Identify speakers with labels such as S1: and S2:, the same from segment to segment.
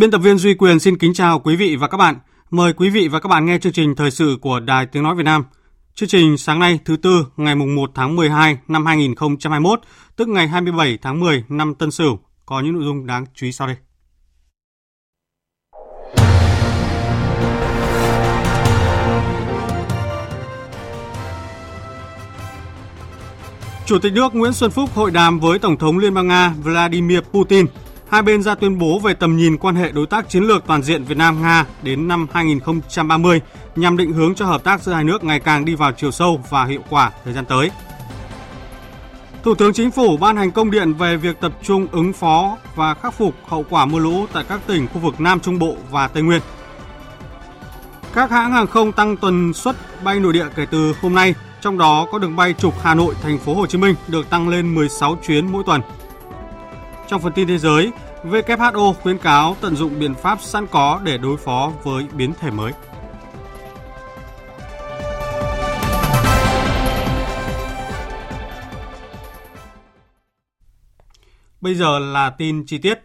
S1: Biên tập viên Duy Quyền xin kính chào quý vị và các bạn. Mời quý vị và các bạn nghe chương trình thời sự của Đài Tiếng Nói Việt Nam. Chương trình sáng nay thứ Tư ngày 1 tháng 12 năm 2021, tức ngày 27 tháng 10 năm Tân Sửu, có những nội dung đáng chú ý sau đây. Chủ tịch nước Nguyễn Xuân Phúc hội đàm với Tổng thống Liên bang Nga Vladimir Putin – hai bên ra tuyên bố về tầm nhìn quan hệ đối tác chiến lược toàn diện Việt Nam Nga đến năm 2030 nhằm định hướng cho hợp tác giữa hai nước ngày càng đi vào chiều sâu và hiệu quả thời gian tới. Thủ tướng Chính phủ ban hành công điện về việc tập trung ứng phó và khắc phục hậu quả mưa lũ tại các tỉnh khu vực Nam Trung Bộ và Tây Nguyên. Các hãng hàng không tăng tuần suất bay nội địa kể từ hôm nay, trong đó có đường bay trục Hà Nội thành phố Hồ Chí Minh được tăng lên 16 chuyến mỗi tuần. Trong phần tin thế giới, WHO khuyến cáo tận dụng biện pháp sẵn có để đối phó với biến thể mới. Bây giờ là tin chi tiết.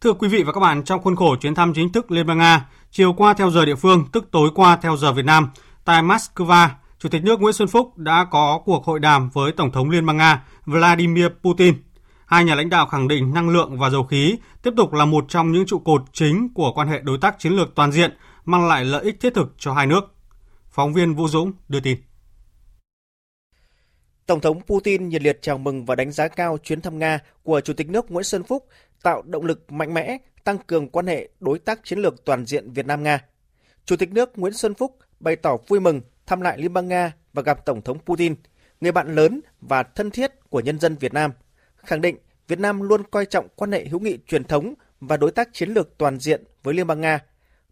S1: Thưa quý vị và các bạn, trong khuôn khổ chuyến thăm chính thức Liên bang Nga, chiều qua theo giờ địa phương, tức tối qua theo giờ Việt Nam, tại Moscow, Chủ tịch nước Nguyễn Xuân Phúc đã có cuộc hội đàm với Tổng thống Liên bang Nga Vladimir Putin Hai nhà lãnh đạo khẳng định năng lượng và dầu khí tiếp tục là một trong những trụ cột chính của quan hệ đối tác chiến lược toàn diện, mang lại lợi ích thiết thực cho hai nước. Phóng viên Vũ Dũng đưa tin.
S2: Tổng thống Putin nhiệt liệt chào mừng và đánh giá cao chuyến thăm Nga của Chủ tịch nước Nguyễn Xuân Phúc, tạo động lực mạnh mẽ, tăng cường quan hệ đối tác chiến lược toàn diện Việt Nam-Nga. Chủ tịch nước Nguyễn Xuân Phúc bày tỏ vui mừng thăm lại Liên bang Nga và gặp Tổng thống Putin, người bạn lớn và thân thiết của nhân dân Việt Nam – khẳng định Việt Nam luôn coi trọng quan hệ hữu nghị truyền thống và đối tác chiến lược toàn diện với Liên bang Nga,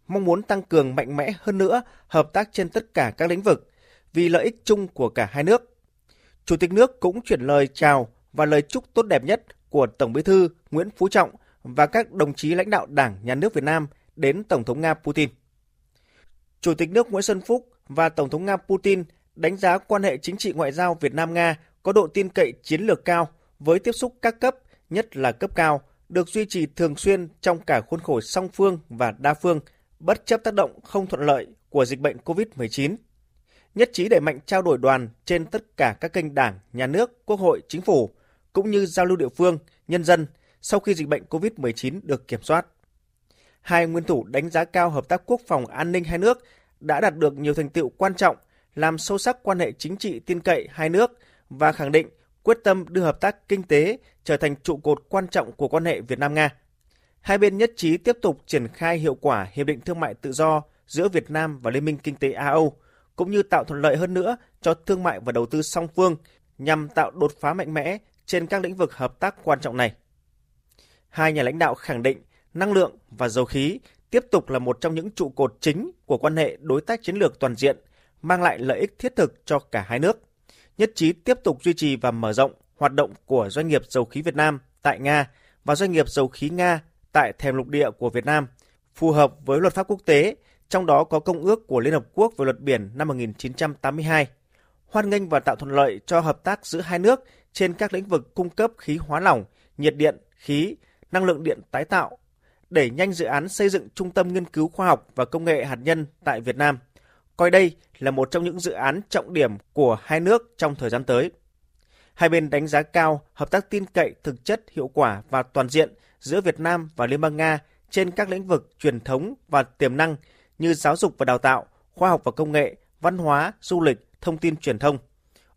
S2: mong muốn tăng cường mạnh mẽ hơn nữa hợp tác trên tất cả các lĩnh vực vì lợi ích chung của cả hai nước. Chủ tịch nước cũng chuyển lời chào và lời chúc tốt đẹp nhất của Tổng Bí thư Nguyễn Phú Trọng và các đồng chí lãnh đạo Đảng, Nhà nước Việt Nam đến Tổng thống Nga Putin. Chủ tịch nước Nguyễn Xuân Phúc và Tổng thống Nga Putin đánh giá quan hệ chính trị ngoại giao Việt Nam-Nga có độ tin cậy chiến lược cao – với tiếp xúc các cấp, nhất là cấp cao, được duy trì thường xuyên trong cả khuôn khổ song phương và đa phương, bất chấp tác động không thuận lợi của dịch bệnh COVID-19. Nhất trí đẩy mạnh trao đổi đoàn trên tất cả các kênh đảng, nhà nước, quốc hội, chính phủ, cũng như giao lưu địa phương, nhân dân sau khi dịch bệnh COVID-19 được kiểm soát. Hai nguyên thủ đánh giá cao hợp tác quốc phòng an ninh hai nước đã đạt được nhiều thành tựu quan trọng, làm sâu sắc quan hệ chính trị tin cậy hai nước và khẳng định quyết tâm đưa hợp tác kinh tế trở thành trụ cột quan trọng của quan hệ Việt Nam Nga. Hai bên nhất trí tiếp tục triển khai hiệu quả hiệp định thương mại tự do giữa Việt Nam và Liên minh kinh tế A-Âu, cũng như tạo thuận lợi hơn nữa cho thương mại và đầu tư song phương nhằm tạo đột phá mạnh mẽ trên các lĩnh vực hợp tác quan trọng này. Hai nhà lãnh đạo khẳng định năng lượng và dầu khí tiếp tục là một trong những trụ cột chính của quan hệ đối tác chiến lược toàn diện, mang lại lợi ích thiết thực cho cả hai nước nhất trí tiếp tục duy trì và mở rộng hoạt động của doanh nghiệp dầu khí Việt Nam tại Nga và doanh nghiệp dầu khí Nga tại thềm lục địa của Việt Nam, phù hợp với luật pháp quốc tế, trong đó có Công ước của Liên Hợp Quốc về luật biển năm 1982, hoan nghênh và tạo thuận lợi cho hợp tác giữa hai nước trên các lĩnh vực cung cấp khí hóa lỏng, nhiệt điện, khí, năng lượng điện tái tạo, đẩy nhanh dự án xây dựng trung tâm nghiên cứu khoa học và công nghệ hạt nhân tại Việt Nam – coi đây là một trong những dự án trọng điểm của hai nước trong thời gian tới. Hai bên đánh giá cao hợp tác tin cậy thực chất, hiệu quả và toàn diện giữa Việt Nam và Liên bang Nga trên các lĩnh vực truyền thống và tiềm năng như giáo dục và đào tạo, khoa học và công nghệ, văn hóa, du lịch, thông tin truyền thông,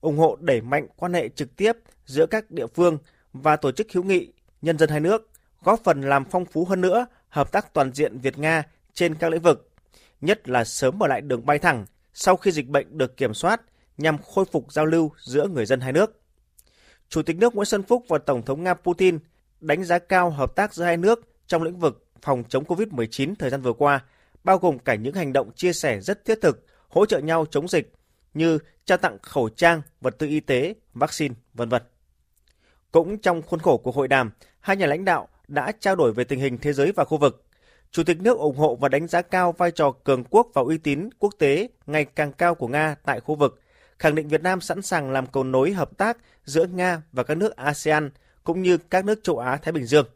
S2: ủng hộ đẩy mạnh quan hệ trực tiếp giữa các địa phương và tổ chức hữu nghị nhân dân hai nước, góp phần làm phong phú hơn nữa hợp tác toàn diện Việt Nga trên các lĩnh vực, nhất là sớm mở lại đường bay thẳng sau khi dịch bệnh được kiểm soát nhằm khôi phục giao lưu giữa người dân hai nước. Chủ tịch nước Nguyễn Xuân Phúc và Tổng thống Nga Putin đánh giá cao hợp tác giữa hai nước trong lĩnh vực phòng chống COVID-19 thời gian vừa qua, bao gồm cả những hành động chia sẻ rất thiết thực, hỗ trợ nhau chống dịch như trao tặng khẩu trang, vật tư y tế, vaccine, vân vân. Cũng trong khuôn khổ của hội đàm, hai nhà lãnh đạo đã trao đổi về tình hình thế giới và khu vực. Chủ tịch nước ủng hộ và đánh giá cao vai trò cường quốc và uy tín quốc tế ngày càng cao của Nga tại khu vực, khẳng định Việt Nam sẵn sàng làm cầu nối hợp tác giữa Nga và các nước ASEAN cũng như các nước châu Á Thái Bình Dương.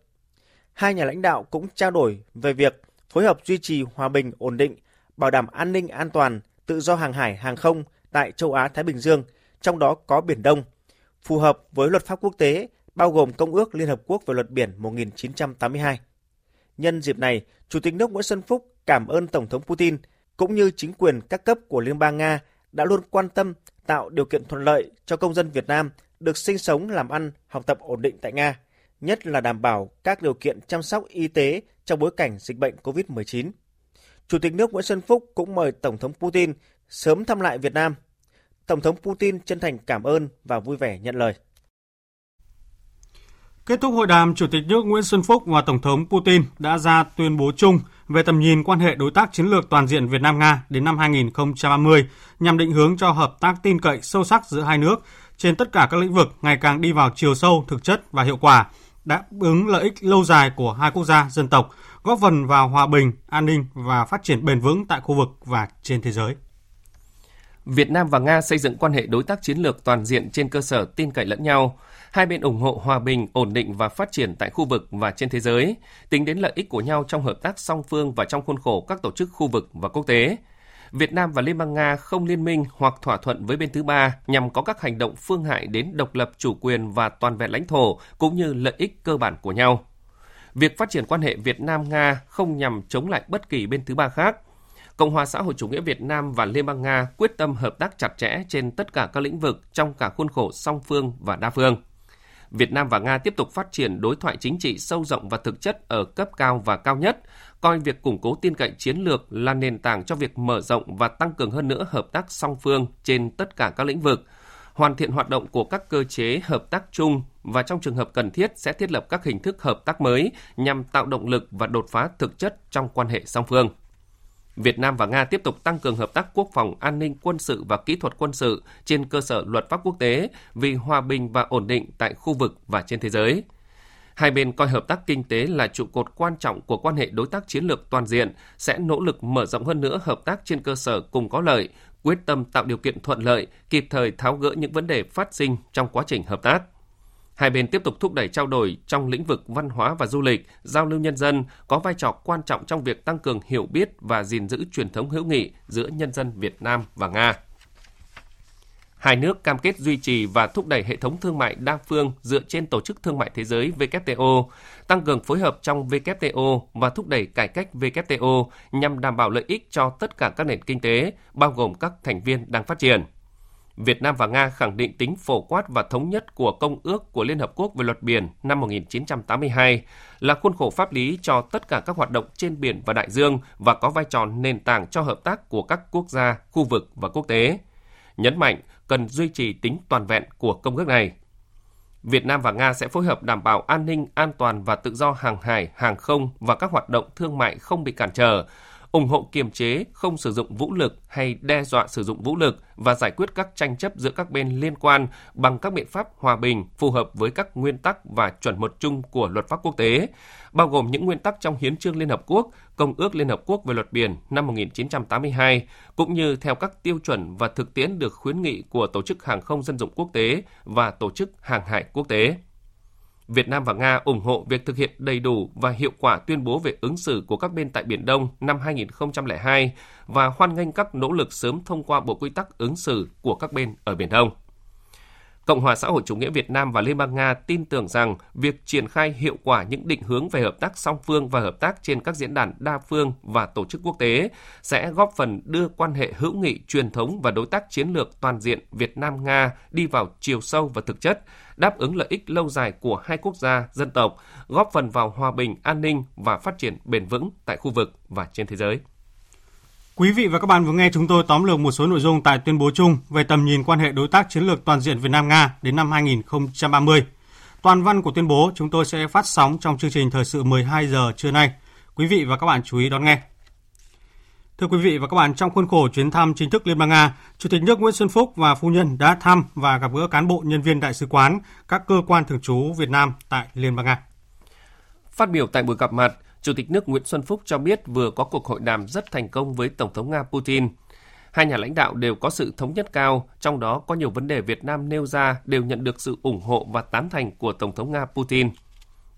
S2: Hai nhà lãnh đạo cũng trao đổi về việc phối hợp duy trì hòa bình, ổn định, bảo đảm an ninh an toàn, tự do hàng hải, hàng không tại châu Á Thái Bình Dương, trong đó có Biển Đông, phù hợp với luật pháp quốc tế, bao gồm Công ước Liên Hợp Quốc về luật biển 1982. Nhân dịp này, Chủ tịch nước Nguyễn Xuân Phúc cảm ơn Tổng thống Putin cũng như chính quyền các cấp của Liên bang Nga đã luôn quan tâm tạo điều kiện thuận lợi cho công dân Việt Nam được sinh sống, làm ăn, học tập ổn định tại Nga, nhất là đảm bảo các điều kiện chăm sóc y tế trong bối cảnh dịch bệnh COVID-19. Chủ tịch nước Nguyễn Xuân Phúc cũng mời Tổng thống Putin sớm thăm lại Việt Nam. Tổng thống Putin chân thành cảm ơn và vui vẻ nhận lời.
S1: Kết thúc hội đàm, Chủ tịch nước Nguyễn Xuân Phúc và Tổng thống Putin đã ra tuyên bố chung về tầm nhìn quan hệ đối tác chiến lược toàn diện Việt Nam-Nga đến năm 2030 nhằm định hướng cho hợp tác tin cậy sâu sắc giữa hai nước trên tất cả các lĩnh vực ngày càng đi vào chiều sâu, thực chất và hiệu quả, đáp ứng lợi ích lâu dài của hai quốc gia, dân tộc, góp phần vào hòa bình, an ninh và phát triển bền vững tại khu vực và trên thế giới.
S3: Việt Nam và Nga xây dựng quan hệ đối tác chiến lược toàn diện trên cơ sở tin cậy lẫn nhau. Hai bên ủng hộ hòa bình, ổn định và phát triển tại khu vực và trên thế giới, tính đến lợi ích của nhau trong hợp tác song phương và trong khuôn khổ các tổ chức khu vực và quốc tế. Việt Nam và Liên bang Nga không liên minh hoặc thỏa thuận với bên thứ ba nhằm có các hành động phương hại đến độc lập chủ quyền và toàn vẹn lãnh thổ cũng như lợi ích cơ bản của nhau. Việc phát triển quan hệ Việt Nam-Nga không nhằm chống lại bất kỳ bên thứ ba khác. Cộng hòa xã hội chủ nghĩa Việt Nam và Liên bang Nga quyết tâm hợp tác chặt chẽ trên tất cả các lĩnh vực trong cả khuôn khổ song phương và đa phương. Việt Nam và Nga tiếp tục phát triển đối thoại chính trị sâu rộng và thực chất ở cấp cao và cao nhất, coi việc củng cố tin cậy chiến lược là nền tảng cho việc mở rộng và tăng cường hơn nữa hợp tác song phương trên tất cả các lĩnh vực, hoàn thiện hoạt động của các cơ chế hợp tác chung và trong trường hợp cần thiết sẽ thiết lập các hình thức hợp tác mới nhằm tạo động lực và đột phá thực chất trong quan hệ song phương. Việt Nam và Nga tiếp tục tăng cường hợp tác quốc phòng, an ninh, quân sự và kỹ thuật quân sự trên cơ sở luật pháp quốc tế vì hòa bình và ổn định tại khu vực và trên thế giới. Hai bên coi hợp tác kinh tế là trụ cột quan trọng của quan hệ đối tác chiến lược toàn diện, sẽ nỗ lực mở rộng hơn nữa hợp tác trên cơ sở cùng có lợi, quyết tâm tạo điều kiện thuận lợi, kịp thời tháo gỡ những vấn đề phát sinh trong quá trình hợp tác. Hai bên tiếp tục thúc đẩy trao đổi trong lĩnh vực văn hóa và du lịch, giao lưu nhân dân có vai trò quan trọng trong việc tăng cường hiểu biết và gìn giữ truyền thống hữu nghị giữa nhân dân Việt Nam và Nga. Hai nước cam kết duy trì và thúc đẩy hệ thống thương mại đa phương dựa trên Tổ chức Thương mại Thế giới WTO, tăng cường phối hợp trong WTO và thúc đẩy cải cách WTO nhằm đảm bảo lợi ích cho tất cả các nền kinh tế, bao gồm các thành viên đang phát triển. Việt Nam và Nga khẳng định tính phổ quát và thống nhất của Công ước của Liên Hợp Quốc về luật biển năm 1982 là khuôn khổ pháp lý cho tất cả các hoạt động trên biển và đại dương và có vai trò nền tảng cho hợp tác của các quốc gia, khu vực và quốc tế. Nhấn mạnh cần duy trì tính toàn vẹn của công ước này. Việt Nam và Nga sẽ phối hợp đảm bảo an ninh, an toàn và tự do hàng hải, hàng không và các hoạt động thương mại không bị cản trở, ủng hộ kiềm chế, không sử dụng vũ lực hay đe dọa sử dụng vũ lực và giải quyết các tranh chấp giữa các bên liên quan bằng các biện pháp hòa bình phù hợp với các nguyên tắc và chuẩn mực chung của luật pháp quốc tế, bao gồm những nguyên tắc trong Hiến trương Liên Hợp Quốc, Công ước Liên Hợp Quốc về luật biển năm 1982, cũng như theo các tiêu chuẩn và thực tiễn được khuyến nghị của Tổ chức Hàng không Dân dụng Quốc tế và Tổ chức Hàng hải Quốc tế. Việt Nam và Nga ủng hộ việc thực hiện đầy đủ và hiệu quả tuyên bố về ứng xử của các bên tại Biển Đông năm 2002 và hoan nghênh các nỗ lực sớm thông qua Bộ Quy tắc ứng xử của các bên ở Biển Đông. Cộng hòa xã hội chủ nghĩa Việt Nam và Liên bang Nga tin tưởng rằng việc triển khai hiệu quả những định hướng về hợp tác song phương và hợp tác trên các diễn đàn đa phương và tổ chức quốc tế sẽ góp phần đưa quan hệ hữu nghị truyền thống và đối tác chiến lược toàn diện Việt Nam Nga đi vào chiều sâu và thực chất, đáp ứng lợi ích lâu dài của hai quốc gia, dân tộc, góp phần vào hòa bình, an ninh và phát triển bền vững tại khu vực và trên thế giới.
S1: Quý vị và các bạn vừa nghe chúng tôi tóm lược một số nội dung tại tuyên bố chung về tầm nhìn quan hệ đối tác chiến lược toàn diện Việt Nam Nga đến năm 2030. Toàn văn của tuyên bố chúng tôi sẽ phát sóng trong chương trình thời sự 12 giờ trưa nay. Quý vị và các bạn chú ý đón nghe. Thưa quý vị và các bạn, trong khuôn khổ chuyến thăm chính thức Liên bang Nga, Chủ tịch nước Nguyễn Xuân Phúc và phu nhân đã thăm và gặp gỡ cán bộ nhân viên đại sứ quán, các cơ quan thường trú Việt Nam tại Liên bang Nga.
S3: Phát biểu tại buổi gặp mặt, Chủ tịch nước Nguyễn Xuân Phúc cho biết vừa có cuộc hội đàm rất thành công với Tổng thống Nga Putin. Hai nhà lãnh đạo đều có sự thống nhất cao, trong đó có nhiều vấn đề Việt Nam nêu ra đều nhận được sự ủng hộ và tán thành của Tổng thống Nga Putin.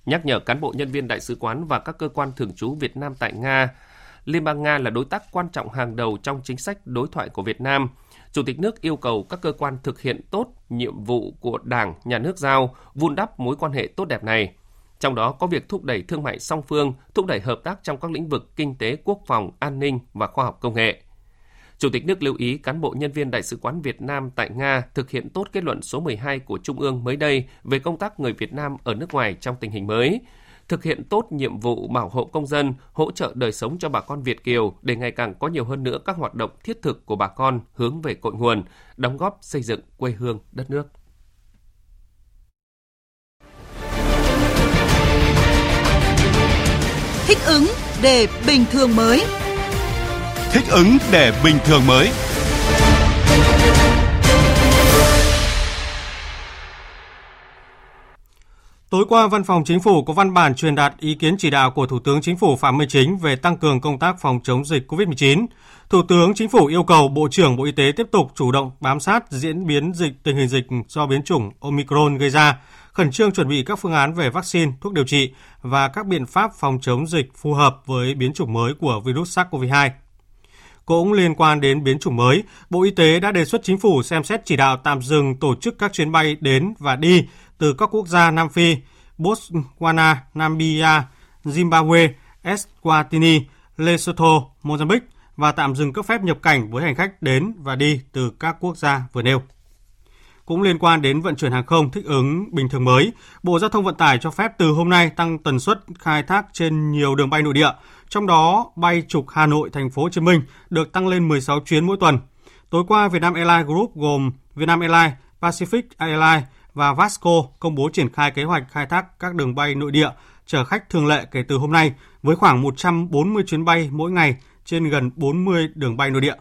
S3: Nhắc nhở cán bộ nhân viên đại sứ quán và các cơ quan thường trú Việt Nam tại Nga, Liên bang Nga là đối tác quan trọng hàng đầu trong chính sách đối thoại của Việt Nam. Chủ tịch nước yêu cầu các cơ quan thực hiện tốt nhiệm vụ của Đảng, Nhà nước giao, vun đắp mối quan hệ tốt đẹp này – trong đó có việc thúc đẩy thương mại song phương, thúc đẩy hợp tác trong các lĩnh vực kinh tế, quốc phòng, an ninh và khoa học công nghệ. Chủ tịch nước lưu ý cán bộ nhân viên Đại sứ quán Việt Nam tại Nga thực hiện tốt kết luận số 12 của Trung ương mới đây về công tác người Việt Nam ở nước ngoài trong tình hình mới, thực hiện tốt nhiệm vụ bảo hộ công dân, hỗ trợ đời sống cho bà con Việt Kiều để ngày càng có nhiều hơn nữa các hoạt động thiết thực của bà con hướng về cội nguồn, đóng góp xây dựng quê hương đất nước.
S4: Để bình thường mới.
S5: Thích ứng để bình thường mới.
S1: Tối qua, Văn phòng Chính phủ có văn bản truyền đạt ý kiến chỉ đạo của Thủ tướng Chính phủ Phạm Minh Chính về tăng cường công tác phòng chống dịch COVID-19. Thủ tướng Chính phủ yêu cầu Bộ trưởng Bộ Y tế tiếp tục chủ động bám sát diễn biến dịch tình hình dịch do biến chủng Omicron gây ra, khẩn trương chuẩn bị các phương án về vaccine, thuốc điều trị và các biện pháp phòng chống dịch phù hợp với biến chủng mới của virus SARS-CoV-2. Cũng liên quan đến biến chủng mới, Bộ Y tế đã đề xuất chính phủ xem xét chỉ đạo tạm dừng tổ chức các chuyến bay đến và đi từ các quốc gia Nam Phi, Botswana, Namibia, Zimbabwe, Eswatini, Lesotho, Mozambique và tạm dừng cấp phép nhập cảnh với hành khách đến và đi từ các quốc gia vừa nêu. Cũng liên quan đến vận chuyển hàng không thích ứng bình thường mới, Bộ Giao thông Vận tải cho phép từ hôm nay tăng tần suất khai thác trên nhiều đường bay nội địa, trong đó bay trục Hà Nội Thành phố Hồ Chí Minh được tăng lên 16 chuyến mỗi tuần. Tối qua, Vietnam Airlines Group gồm Vietnam Airlines, Pacific Airlines và Vasco công bố triển khai kế hoạch khai thác các đường bay nội địa chở khách thường lệ kể từ hôm nay với khoảng 140 chuyến bay mỗi ngày trên gần 40 đường bay nội địa.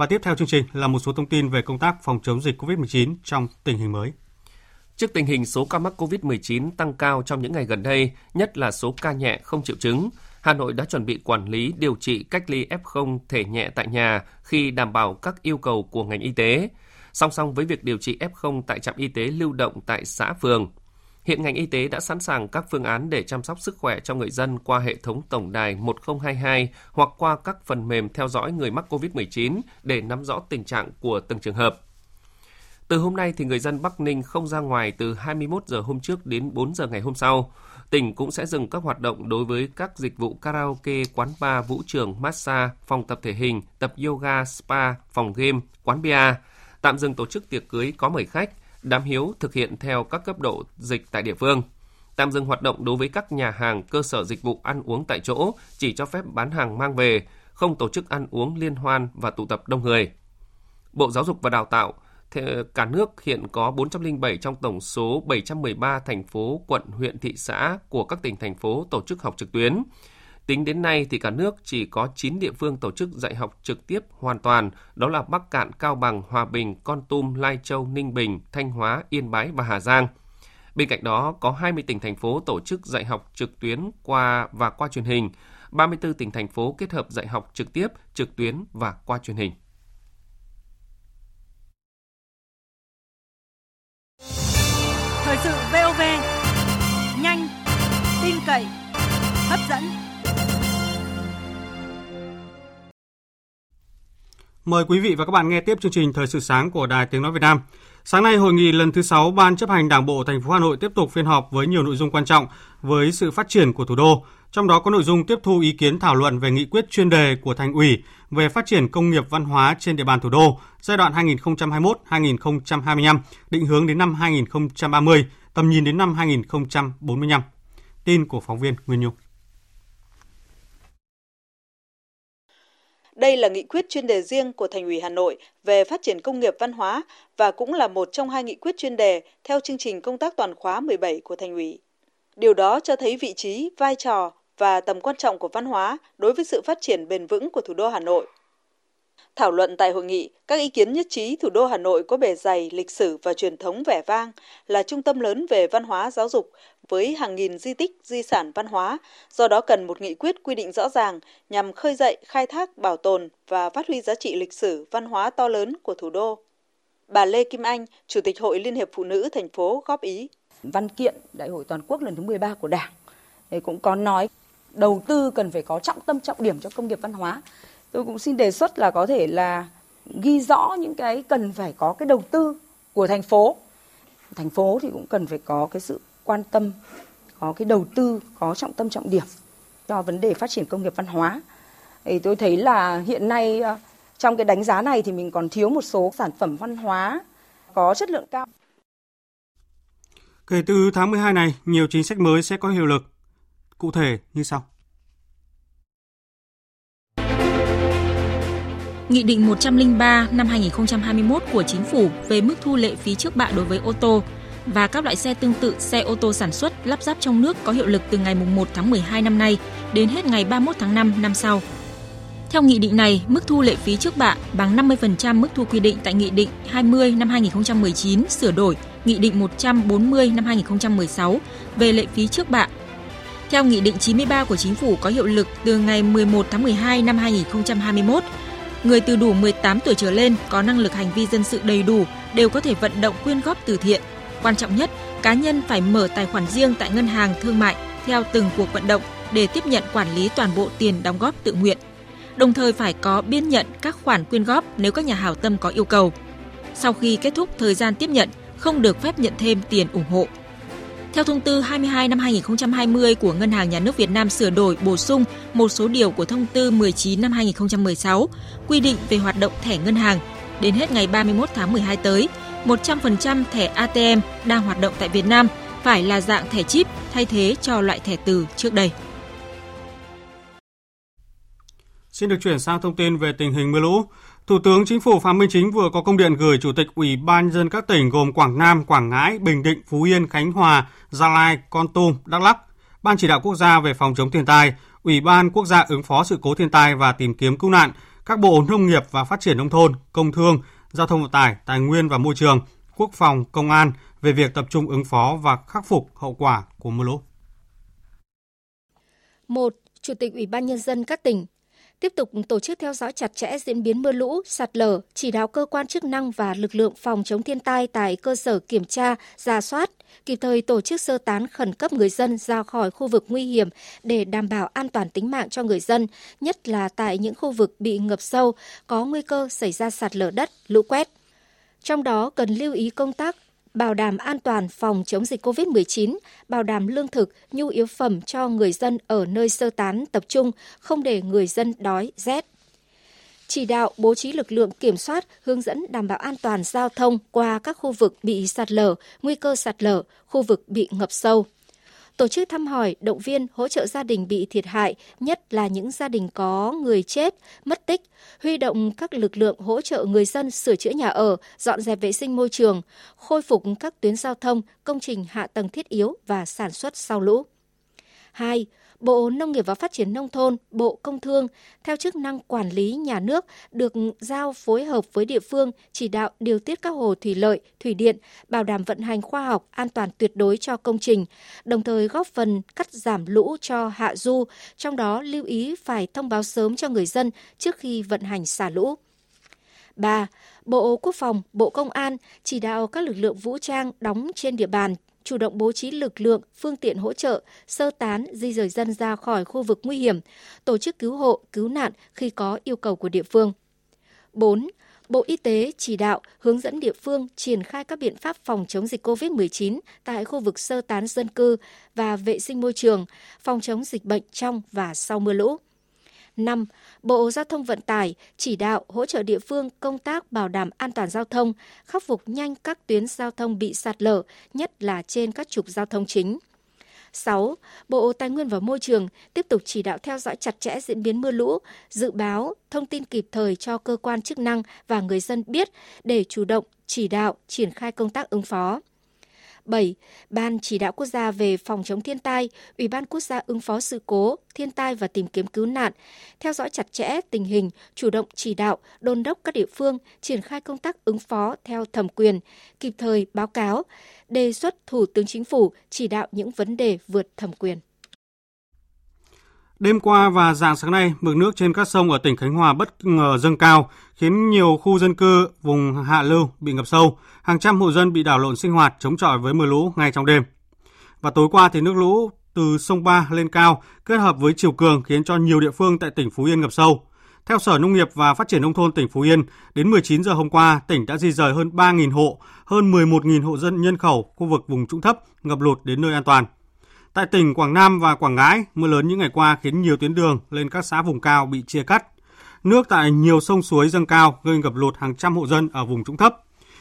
S1: Và tiếp theo chương trình là một số thông tin về công tác phòng chống dịch COVID-19 trong tình hình mới.
S3: Trước tình hình số ca mắc COVID-19 tăng cao trong những ngày gần đây, nhất là số ca nhẹ không triệu chứng, Hà Nội đã chuẩn bị quản lý điều trị cách ly F0 thể nhẹ tại nhà khi đảm bảo các yêu cầu của ngành y tế. Song song với việc điều trị F0 tại trạm y tế lưu động tại xã phường, Hiện ngành y tế đã sẵn sàng các phương án để chăm sóc sức khỏe cho người dân qua hệ thống tổng đài 1022 hoặc qua các phần mềm theo dõi người mắc COVID-19 để nắm rõ tình trạng của từng trường hợp. Từ hôm nay thì người dân Bắc Ninh không ra ngoài từ 21 giờ hôm trước đến 4 giờ ngày hôm sau. Tỉnh cũng sẽ dừng các hoạt động đối với các dịch vụ karaoke, quán bar, vũ trường, massage, phòng tập thể hình, tập yoga, spa, phòng game, quán bia. Tạm dừng tổ chức tiệc cưới có mời khách, đám hiếu thực hiện theo các cấp độ dịch tại địa phương. Tạm dừng hoạt động đối với các nhà hàng, cơ sở dịch vụ ăn uống tại chỗ, chỉ cho phép bán hàng mang về, không tổ chức ăn uống liên hoan và tụ tập đông người. Bộ Giáo dục và Đào tạo cả nước hiện có 407 trong tổng số 713 thành phố, quận, huyện, thị xã của các tỉnh thành phố tổ chức học trực tuyến. Tính đến nay thì cả nước chỉ có 9 địa phương tổ chức dạy học trực tiếp hoàn toàn, đó là Bắc Cạn, Cao Bằng, Hòa Bình, Con Tum, Lai Châu, Ninh Bình, Thanh Hóa, Yên Bái và Hà Giang. Bên cạnh đó, có 20 tỉnh thành phố tổ chức dạy học trực tuyến qua và qua truyền hình, 34 tỉnh thành phố kết hợp dạy học trực tiếp, trực tuyến và qua truyền hình.
S4: Thời sự VOV, nhanh, tin cậy, hấp dẫn.
S1: Mời quý vị và các bạn nghe tiếp chương trình Thời sự sáng của Đài Tiếng Nói Việt Nam. Sáng nay, hội nghị lần thứ 6 Ban chấp hành Đảng bộ thành phố Hà Nội tiếp tục phiên họp với nhiều nội dung quan trọng với sự phát triển của thủ đô. Trong đó có nội dung tiếp thu ý kiến thảo luận về nghị quyết chuyên đề của Thành ủy về phát triển công nghiệp văn hóa trên địa bàn thủ đô giai đoạn 2021-2025, định hướng đến năm 2030, tầm nhìn đến năm 2045. Tin của phóng viên Nguyên Nhung.
S6: Đây là nghị quyết chuyên đề riêng của Thành ủy Hà Nội về phát triển công nghiệp văn hóa và cũng là một trong hai nghị quyết chuyên đề theo chương trình công tác toàn khóa 17 của Thành ủy. Điều đó cho thấy vị trí, vai trò và tầm quan trọng của văn hóa đối với sự phát triển bền vững của thủ đô Hà Nội. Thảo luận tại hội nghị, các ý kiến nhất trí thủ đô Hà Nội có bề dày lịch sử và truyền thống vẻ vang, là trung tâm lớn về văn hóa giáo dục với hàng nghìn di tích, di sản văn hóa, do đó cần một nghị quyết quy định rõ ràng nhằm khơi dậy, khai thác, bảo tồn và phát huy giá trị lịch sử, văn hóa to lớn của thủ đô. Bà Lê Kim Anh, Chủ tịch Hội Liên hiệp Phụ nữ thành phố góp ý.
S7: Văn kiện Đại hội toàn quốc lần thứ 13 của Đảng cũng có nói đầu tư cần phải có trọng tâm trọng điểm cho công nghiệp văn hóa tôi cũng xin đề xuất là có thể là ghi rõ những cái cần phải có cái đầu tư của thành phố thành phố thì cũng cần phải có cái sự quan tâm có cái đầu tư có trọng tâm trọng điểm cho vấn đề phát triển công nghiệp văn hóa thì tôi thấy là hiện nay ờ, trong cái đánh giá này thì mình còn thiếu một số sản phẩm văn hóa có chất lượng cao.
S1: Kể từ tháng 12 này, nhiều chính sách mới sẽ có hiệu lực. Cụ thể như sau.
S8: Nghị định 103 năm 2021 của Chính phủ về mức thu lệ phí trước bạ đối với ô tô và các loại xe tương tự xe ô tô sản xuất lắp ráp trong nước có hiệu lực từ ngày 1 tháng 12 năm nay đến hết ngày 31 tháng 5 năm sau. Theo nghị định này, mức thu lệ phí trước bạ bằng 50% mức thu quy định tại Nghị định 20 năm 2019 sửa đổi Nghị định 140 năm 2016 về lệ phí trước bạ. Theo Nghị định 93 của Chính phủ có hiệu lực từ ngày 11 tháng 12 năm 2021, Người từ đủ 18 tuổi trở lên có năng lực hành vi dân sự đầy đủ đều có thể vận động quyên góp từ thiện. Quan trọng nhất, cá nhân phải mở tài khoản riêng tại ngân hàng thương mại theo từng cuộc vận động để tiếp nhận quản lý toàn bộ tiền đóng góp tự nguyện. Đồng thời phải có biên nhận các khoản quyên góp nếu các nhà hảo tâm có yêu cầu. Sau khi kết thúc thời gian tiếp nhận, không được phép nhận thêm tiền ủng hộ. Theo thông tư 22 năm 2020 của Ngân hàng Nhà nước Việt Nam sửa đổi bổ sung một số điều của thông tư 19 năm 2016 quy định về hoạt động thẻ ngân hàng. Đến hết ngày 31 tháng 12 tới, 100% thẻ ATM đang hoạt động tại Việt Nam phải là dạng thẻ chip thay thế cho loại thẻ từ trước đây.
S1: Xin được chuyển sang thông tin về tình hình mưa lũ. Thủ tướng Chính phủ Phạm Minh Chính vừa có công điện gửi Chủ tịch Ủy ban dân các tỉnh gồm Quảng Nam, Quảng Ngãi, Bình Định, Phú Yên, Khánh Hòa, Gia Lai, Con Tum, Đắk Lắk, Ban chỉ đạo quốc gia về phòng chống thiên tai, Ủy ban quốc gia ứng phó sự cố thiên tai và tìm kiếm cứu nạn, các bộ nông nghiệp và phát triển nông thôn, công thương, giao thông vận tải, tài nguyên và môi trường, quốc phòng, công an về việc tập trung ứng phó và khắc phục hậu quả của mưa lũ.
S9: 1. Chủ tịch Ủy ban Nhân dân các tỉnh tiếp tục tổ chức theo dõi chặt chẽ diễn biến mưa lũ, sạt lở, chỉ đạo cơ quan chức năng và lực lượng phòng chống thiên tai tại cơ sở kiểm tra, ra soát, kịp thời tổ chức sơ tán khẩn cấp người dân ra khỏi khu vực nguy hiểm để đảm bảo an toàn tính mạng cho người dân, nhất là tại những khu vực bị ngập sâu, có nguy cơ xảy ra sạt lở đất, lũ quét. Trong đó cần lưu ý công tác bảo đảm an toàn phòng chống dịch COVID-19, bảo đảm lương thực, nhu yếu phẩm cho người dân ở nơi sơ tán tập trung, không để người dân đói, rét. Chỉ đạo bố trí lực lượng kiểm soát, hướng dẫn đảm bảo an toàn giao thông qua các khu vực bị sạt lở, nguy cơ sạt lở, khu vực bị ngập sâu tổ chức thăm hỏi, động viên, hỗ trợ gia đình bị thiệt hại, nhất là những gia đình có người chết, mất tích, huy động các lực lượng hỗ trợ người dân sửa chữa nhà ở, dọn dẹp vệ sinh môi trường, khôi phục các tuyến giao thông, công trình hạ tầng thiết yếu và sản xuất sau lũ. 2. Bộ Nông nghiệp và Phát triển Nông thôn, Bộ Công Thương, theo chức năng quản lý nhà nước, được giao phối hợp với địa phương chỉ đạo điều tiết các hồ thủy lợi, thủy điện, bảo đảm vận hành khoa học, an toàn tuyệt đối cho công trình, đồng thời góp phần cắt giảm lũ cho hạ du, trong đó lưu ý phải thông báo sớm cho người dân trước khi vận hành xả lũ. 3. Bộ Quốc phòng, Bộ Công an chỉ đạo các lực lượng vũ trang đóng trên địa bàn chủ động bố trí lực lượng, phương tiện hỗ trợ, sơ tán, di rời dân ra khỏi khu vực nguy hiểm, tổ chức cứu hộ, cứu nạn khi có yêu cầu của địa phương. 4. Bộ Y tế chỉ đạo hướng dẫn địa phương triển khai các biện pháp phòng chống dịch COVID-19 tại khu vực sơ tán dân cư và vệ sinh môi trường, phòng chống dịch bệnh trong và sau mưa lũ. 5. Bộ Giao thông Vận tải chỉ đạo hỗ trợ địa phương công tác bảo đảm an toàn giao thông, khắc phục nhanh các tuyến giao thông bị sạt lở, nhất là trên các trục giao thông chính. 6. Bộ Tài nguyên và Môi trường tiếp tục chỉ đạo theo dõi chặt chẽ diễn biến mưa lũ, dự báo, thông tin kịp thời cho cơ quan chức năng và người dân biết để chủ động chỉ đạo, triển khai công tác ứng phó. 7. Ban chỉ đạo quốc gia về phòng chống thiên tai, Ủy ban quốc gia ứng phó sự cố, thiên tai và tìm kiếm cứu nạn, theo dõi chặt chẽ tình hình, chủ động chỉ đạo, đôn đốc các địa phương triển khai công tác ứng phó theo thẩm quyền, kịp thời báo cáo, đề xuất Thủ tướng Chính phủ chỉ đạo những vấn đề vượt thẩm quyền.
S1: Đêm qua và dạng sáng nay, mực nước trên các sông ở tỉnh Khánh Hòa bất ngờ dâng cao, khiến nhiều khu dân cư vùng hạ lưu bị ngập sâu, hàng trăm hộ dân bị đảo lộn sinh hoạt chống chọi với mưa lũ ngay trong đêm. Và tối qua thì nước lũ từ sông Ba lên cao kết hợp với chiều cường khiến cho nhiều địa phương tại tỉnh Phú Yên ngập sâu. Theo Sở Nông nghiệp và Phát triển Nông thôn tỉnh Phú Yên, đến 19 giờ hôm qua, tỉnh đã di rời hơn 3.000 hộ, hơn 11.000 hộ dân nhân khẩu khu vực vùng trũng thấp ngập lụt đến nơi an toàn. Tại tỉnh Quảng Nam và Quảng Ngãi, mưa lớn những ngày qua khiến nhiều tuyến đường lên các xã vùng cao bị chia cắt. Nước tại nhiều sông suối dâng cao gây ngập lụt hàng trăm hộ dân ở vùng trũng thấp.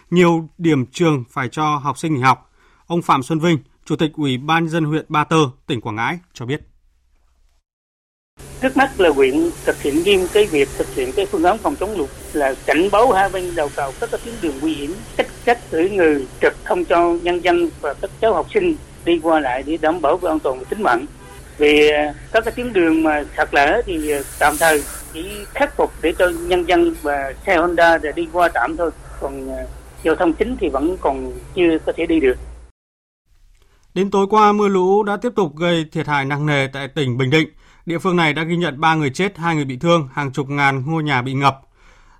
S1: Nhiều điểm trường phải cho học sinh nghỉ học. Ông Phạm Xuân Vinh, Chủ tịch Ủy ban dân huyện Ba Tơ, tỉnh Quảng Ngãi cho biết.
S10: Trước mắt là huyện thực hiện nghiêm cái việc thực hiện cái phương án phòng chống lụt là cảnh báo hai bên đầu cầu các tuyến đường nguy hiểm, cách cách cử người trực không cho nhân dân và các cháu học sinh đi qua lại để đảm bảo về an toàn tính mạng về ờ, các cái tuyến đường mà sạt lở thì ờ, tạm thời chỉ khắc phục để cho nhân dân và xe Honda để đi qua tạm thôi còn ờ, giao thông chính thì vẫn còn chưa có thể đi được
S1: Đến tối qua, mưa lũ đã tiếp tục gây thiệt hại nặng nề tại tỉnh Bình Định. Địa phương này đã ghi nhận 3 người chết, 2 người bị thương, hàng chục ngàn ngôi nhà bị ngập.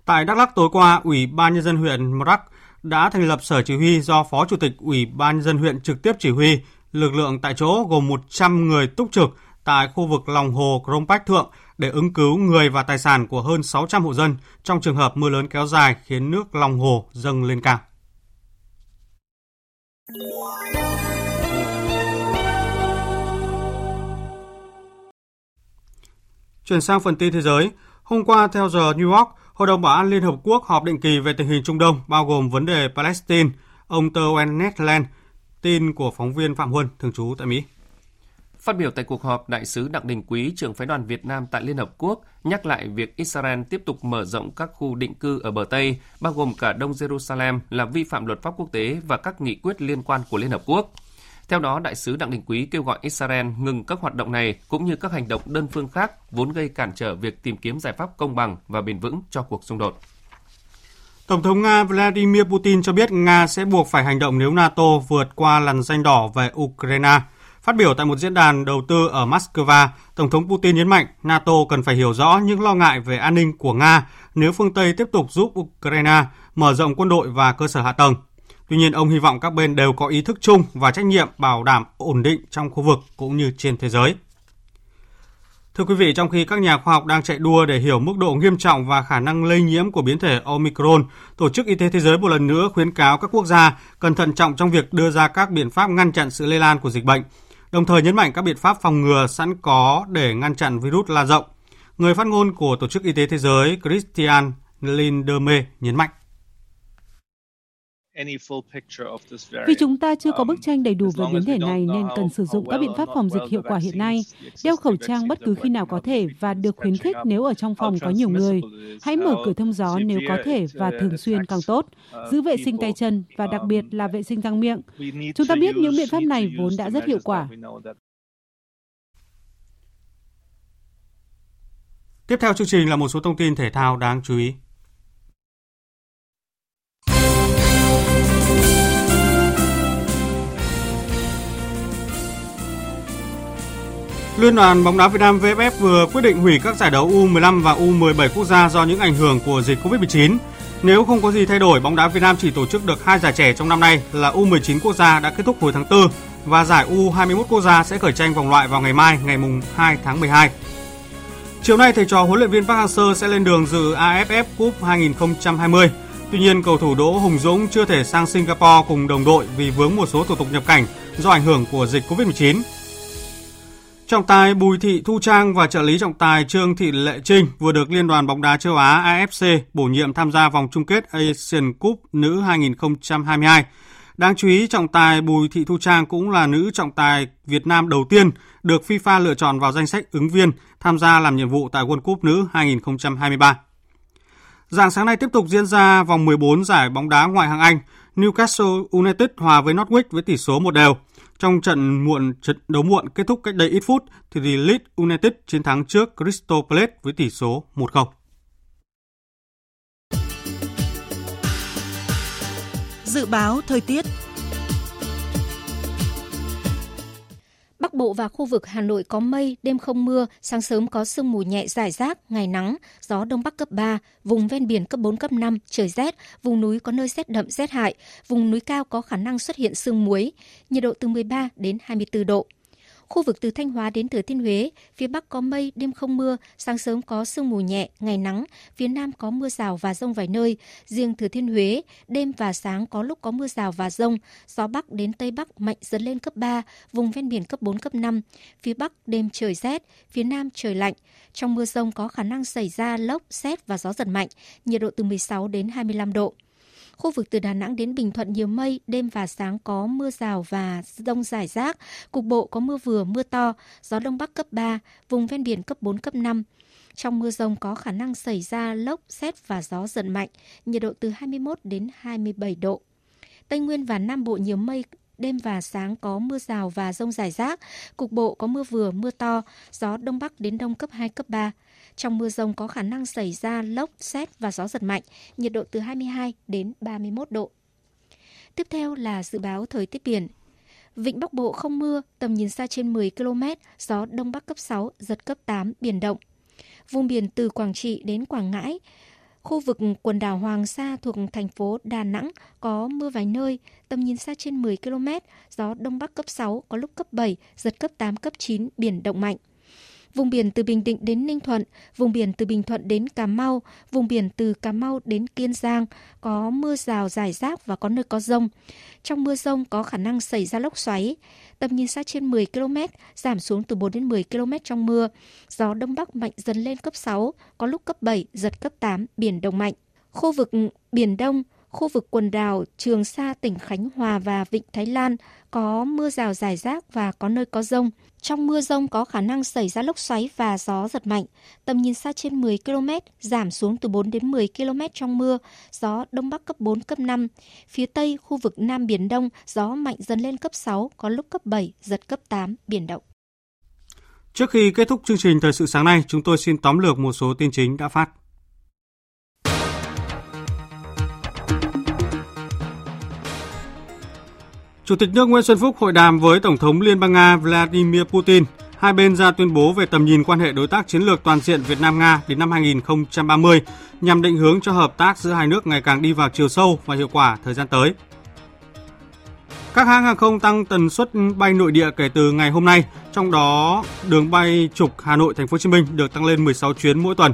S1: Tại Đắk Lắk tối qua, Ủy ban nhân dân huyện Mrak đã thành lập sở chỉ huy do Phó Chủ tịch Ủy ban nhân dân huyện trực tiếp chỉ huy lực lượng tại chỗ gồm 100 người túc trực tại khu vực lòng hồ Krông Bách Thượng để ứng cứu người và tài sản của hơn 600 hộ dân trong trường hợp mưa lớn kéo dài khiến nước lòng hồ dâng lên cao. Chuyển sang phần tin thế giới, hôm qua theo giờ New York, Hội đồng Bảo an Liên Hợp Quốc họp định kỳ về tình hình Trung Đông bao gồm vấn đề Palestine. Ông Tơ Netland, Tin của phóng viên Phạm Huân, thường trú tại Mỹ.
S3: Phát biểu tại cuộc họp, Đại sứ Đặng Đình Quý, trưởng phái đoàn Việt Nam tại Liên Hợp Quốc, nhắc lại việc Israel tiếp tục mở rộng các khu định cư ở bờ Tây, bao gồm cả Đông Jerusalem là vi phạm luật pháp quốc tế và các nghị quyết liên quan của Liên Hợp Quốc. Theo đó, Đại sứ Đặng Đình Quý kêu gọi Israel ngừng các hoạt động này cũng như các hành động đơn phương khác vốn gây cản trở việc tìm kiếm giải pháp công bằng và bền vững cho cuộc xung đột.
S1: Tổng thống Nga Vladimir Putin cho biết Nga sẽ buộc phải hành động nếu NATO vượt qua lằn danh đỏ về Ukraine. Phát biểu tại một diễn đàn đầu tư ở Moscow, Tổng thống Putin nhấn mạnh NATO cần phải hiểu rõ những lo ngại về an ninh của Nga nếu phương Tây tiếp tục giúp Ukraine mở rộng quân đội và cơ sở hạ tầng. Tuy nhiên, ông hy vọng các bên đều có ý thức chung và trách nhiệm bảo đảm ổn định trong khu vực cũng như trên thế giới. Thưa quý vị, trong khi các nhà khoa học đang chạy đua để hiểu mức độ nghiêm trọng và khả năng lây nhiễm của biến thể Omicron, Tổ chức Y tế Thế giới một lần nữa khuyến cáo các quốc gia cần thận trọng trong việc đưa ra các biện pháp ngăn chặn sự lây lan của dịch bệnh, đồng thời nhấn mạnh các biện pháp phòng ngừa sẵn có để ngăn chặn virus lan rộng. Người phát ngôn của Tổ chức Y tế Thế giới Christian Lindeme nhấn mạnh.
S11: Vì chúng ta chưa có bức um, tranh đầy đủ về biến thể này nên cần sử dụng các biện pháp phòng dịch hiệu quả hiện nay, đeo khẩu trang bất cứ khi nào có thể và được khuyến khích nếu ở trong phòng có nhiều người. Hãy mở cửa thông gió nếu có thể và thường xuyên càng tốt.
S1: Uh,
S11: Giữ vệ sinh tay chân và đặc biệt là vệ sinh răng miệng. Chúng ta biết những biện pháp này vốn đã rất hiệu quả.
S1: Tiếp theo chương trình là một số thông tin thể thao đáng chú ý. Liên đoàn bóng đá Việt Nam VFF vừa quyết định hủy các giải đấu U15 và U17 quốc gia do những ảnh hưởng của dịch Covid-19. Nếu không có gì thay đổi, bóng đá Việt Nam chỉ tổ chức được hai giải trẻ trong năm nay là U19 quốc gia đã kết thúc hồi tháng 4 và giải U21 quốc gia sẽ khởi tranh vòng loại vào ngày mai, ngày 2 tháng 12. Chiều nay, thầy trò huấn luyện viên Park Hang-seo sẽ lên đường dự AFF Cup 2020. Tuy nhiên, cầu thủ Đỗ Hùng Dũng chưa thể sang Singapore cùng đồng đội vì vướng một số thủ tục nhập cảnh do ảnh hưởng của dịch Covid-19. Trọng tài Bùi Thị Thu Trang và trợ lý trọng tài Trương Thị Lệ Trinh vừa được Liên đoàn bóng đá châu Á AFC bổ nhiệm tham gia vòng chung kết Asian Cup nữ 2022. Đáng chú ý, trọng tài Bùi Thị Thu Trang cũng là nữ trọng tài Việt Nam đầu tiên được FIFA lựa chọn vào danh sách ứng viên tham gia làm nhiệm vụ tại World Cup nữ 2023. Dạng sáng nay tiếp tục diễn ra vòng 14 giải bóng đá ngoại hạng Anh. Newcastle United hòa với Norwich với tỷ số một đều. Trong trận muộn, trận đấu muộn kết thúc cách đây ít phút thì Leeds United chiến thắng trước Crystal Palace với tỷ số 1-0.
S4: Dự báo thời tiết
S9: Bắc Bộ và khu vực Hà Nội có mây, đêm không mưa, sáng sớm có sương mù nhẹ rải rác, ngày nắng, gió đông bắc cấp 3, vùng ven biển cấp 4 cấp 5, trời rét, vùng núi có nơi rét đậm rét hại, vùng núi cao có khả năng xuất hiện sương muối, nhiệt độ từ 13 đến 24 độ. Khu vực từ Thanh Hóa đến Thừa Thiên Huế, phía Bắc có mây, đêm không mưa, sáng sớm có sương mù nhẹ, ngày nắng, phía Nam có mưa rào và rông vài nơi. Riêng Thừa Thiên Huế, đêm và sáng có lúc có mưa rào và rông, gió Bắc đến Tây Bắc mạnh dần lên cấp 3, vùng ven biển cấp 4, cấp 5. Phía Bắc đêm trời rét, phía Nam trời lạnh. Trong mưa rông có khả năng xảy ra lốc, xét và gió giật mạnh, nhiệt độ từ 16 đến 25 độ. Khu vực từ Đà Nẵng đến Bình Thuận nhiều mây, đêm và sáng có mưa rào và rông rải rác, cục bộ có mưa vừa, mưa to, gió đông bắc cấp 3, vùng ven biển cấp 4, cấp 5. Trong mưa rông có khả năng xảy ra lốc, xét và gió giật mạnh, nhiệt độ từ 21 đến 27 độ. Tây Nguyên và Nam Bộ nhiều mây, đêm và sáng có mưa rào và rông rải rác, cục bộ có mưa vừa, mưa to, gió đông bắc đến đông cấp 2, cấp 3. Trong mưa rông có khả năng xảy ra lốc, xét và gió giật mạnh, nhiệt độ từ 22 đến 31 độ. Tiếp theo là dự báo thời tiết biển. Vịnh Bắc Bộ không mưa, tầm nhìn xa trên 10 km, gió Đông Bắc cấp 6, giật cấp 8, biển động. Vùng biển từ Quảng Trị đến Quảng Ngãi, khu vực quần đảo Hoàng Sa thuộc thành phố Đà Nẵng có mưa vài nơi, tầm nhìn xa trên 10 km, gió Đông Bắc cấp 6, có lúc cấp 7, giật cấp 8, cấp 9, biển động mạnh. Vùng biển từ Bình Định đến Ninh Thuận, vùng biển từ Bình Thuận đến Cà Mau, vùng biển từ Cà Mau đến Kiên Giang có mưa rào rải rác và có nơi có rông. Trong mưa rông có khả năng xảy ra lốc xoáy. Tầm nhìn xa trên 10 km, giảm xuống từ 4 đến 10 km trong mưa. Gió Đông Bắc mạnh dần lên cấp 6, có lúc cấp 7, giật cấp 8, biển động mạnh. Khu vực Biển Đông, khu vực quần đảo Trường Sa, tỉnh Khánh Hòa và Vịnh Thái Lan có mưa rào rải rác và có nơi có rông. Trong mưa rông có khả năng xảy ra lốc xoáy và gió giật mạnh. Tầm nhìn xa trên 10 km, giảm xuống từ 4 đến 10 km trong mưa, gió Đông Bắc cấp 4, cấp 5. Phía Tây, khu vực Nam Biển Đông, gió mạnh dần lên cấp 6, có lúc cấp 7, giật cấp 8, biển động.
S1: Trước khi kết thúc chương trình Thời sự sáng nay, chúng tôi xin tóm lược một số tin chính đã phát. Chủ tịch nước Nguyễn Xuân Phúc hội đàm với Tổng thống Liên bang Nga Vladimir Putin. Hai bên ra tuyên bố về tầm nhìn quan hệ đối tác chiến lược toàn diện Việt Nam-Nga đến năm 2030 nhằm định hướng cho hợp tác giữa hai nước ngày càng đi vào chiều sâu và hiệu quả thời gian tới. Các hãng hàng không tăng tần suất bay nội địa kể từ ngày hôm nay, trong đó đường bay trục Hà Nội Thành phố Hồ Chí Minh được tăng lên 16 chuyến mỗi tuần.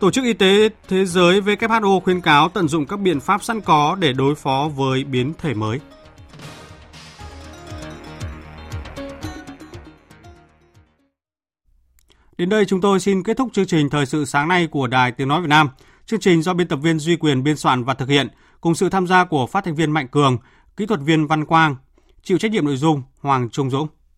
S1: Tổ chức Y tế Thế giới WHO khuyên cáo tận dụng các biện pháp sẵn có để đối phó với biến thể mới. Đến đây chúng tôi xin kết thúc chương trình Thời sự sáng nay của Đài Tiếng Nói Việt Nam. Chương trình do biên tập viên Duy Quyền biên soạn và thực hiện, cùng sự tham gia của phát thanh viên Mạnh Cường, kỹ thuật viên Văn Quang, chịu trách nhiệm nội dung Hoàng Trung Dũng.